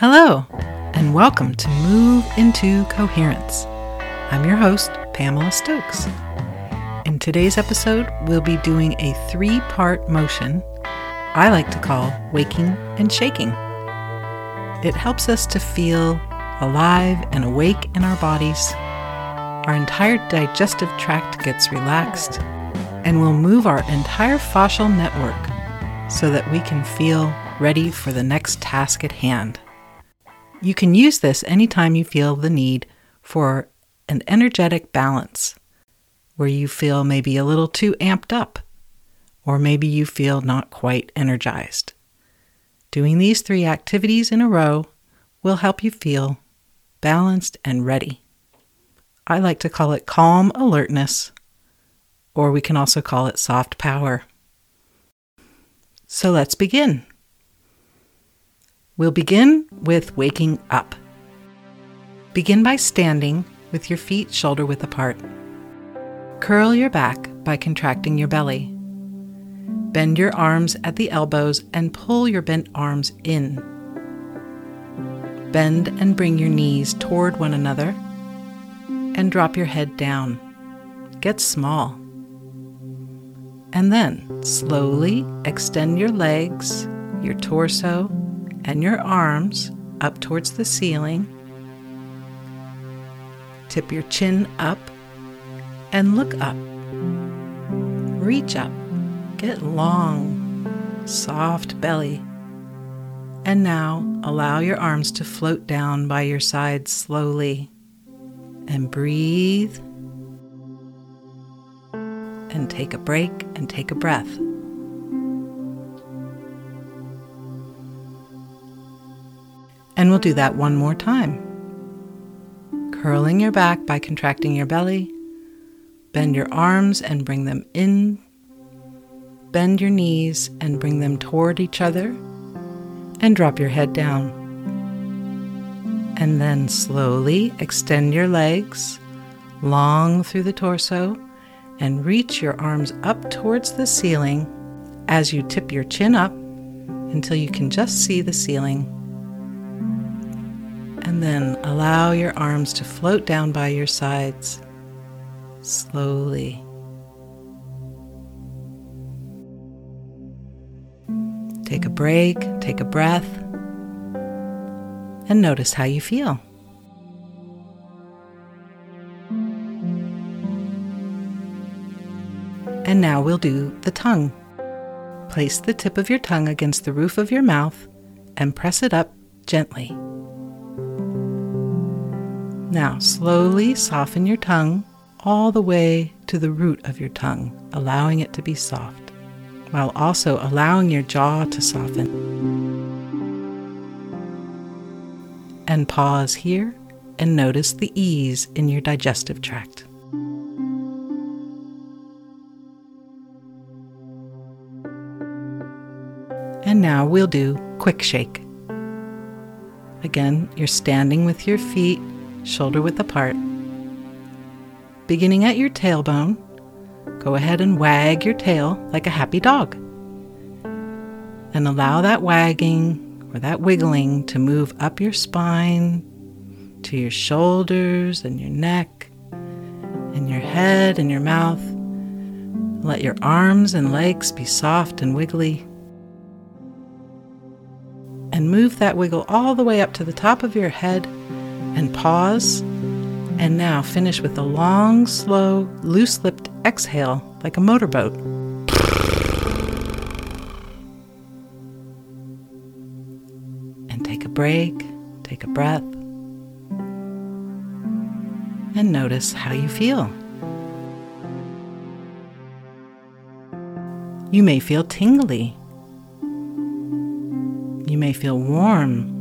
Hello, and welcome to Move into Coherence. I'm your host, Pamela Stokes. In today's episode, we'll be doing a three part motion I like to call waking and shaking. It helps us to feel alive and awake in our bodies. Our entire digestive tract gets relaxed, and we'll move our entire fascial network so that we can feel ready for the next task at hand. You can use this anytime you feel the need for an energetic balance, where you feel maybe a little too amped up, or maybe you feel not quite energized. Doing these three activities in a row will help you feel balanced and ready. I like to call it calm alertness, or we can also call it soft power. So let's begin. We'll begin with waking up. Begin by standing with your feet shoulder width apart. Curl your back by contracting your belly. Bend your arms at the elbows and pull your bent arms in. Bend and bring your knees toward one another and drop your head down. Get small. And then slowly extend your legs, your torso, and your arms up towards the ceiling. Tip your chin up and look up. Reach up. Get long, soft belly. And now allow your arms to float down by your sides slowly. And breathe. And take a break and take a breath. And we'll do that one more time. Curling your back by contracting your belly. Bend your arms and bring them in. Bend your knees and bring them toward each other. And drop your head down. And then slowly extend your legs long through the torso and reach your arms up towards the ceiling as you tip your chin up until you can just see the ceiling and then allow your arms to float down by your sides slowly. Take a break, take a breath, and notice how you feel. And now we'll do the tongue. Place the tip of your tongue against the roof of your mouth and press it up gently. Now, slowly soften your tongue all the way to the root of your tongue, allowing it to be soft, while also allowing your jaw to soften. And pause here and notice the ease in your digestive tract. And now we'll do quick shake. Again, you're standing with your feet shoulder width apart. Beginning at your tailbone, go ahead and wag your tail like a happy dog. And allow that wagging or that wiggling to move up your spine to your shoulders and your neck and your head and your mouth. Let your arms and legs be soft and wiggly. And move that wiggle all the way up to the top of your head and pause. And now finish with a long, slow, loose lipped exhale like a motorboat. And take a break, take a breath, and notice how you feel. You may feel tingly. You may feel warm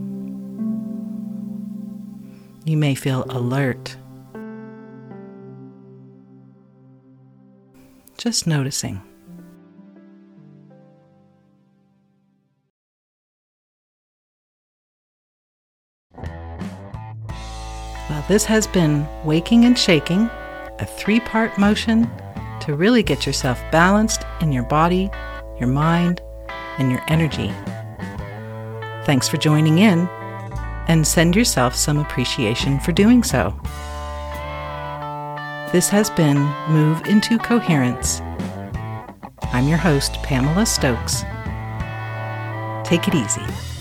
you may feel alert. Just noticing. Well, this has been Waking and Shaking, a three part motion to really get yourself balanced in your body, your mind, and your energy. Thanks for joining in and send yourself some appreciation for doing so. This has been Move into Coherence. I'm your host, Pamela Stokes. Take it easy.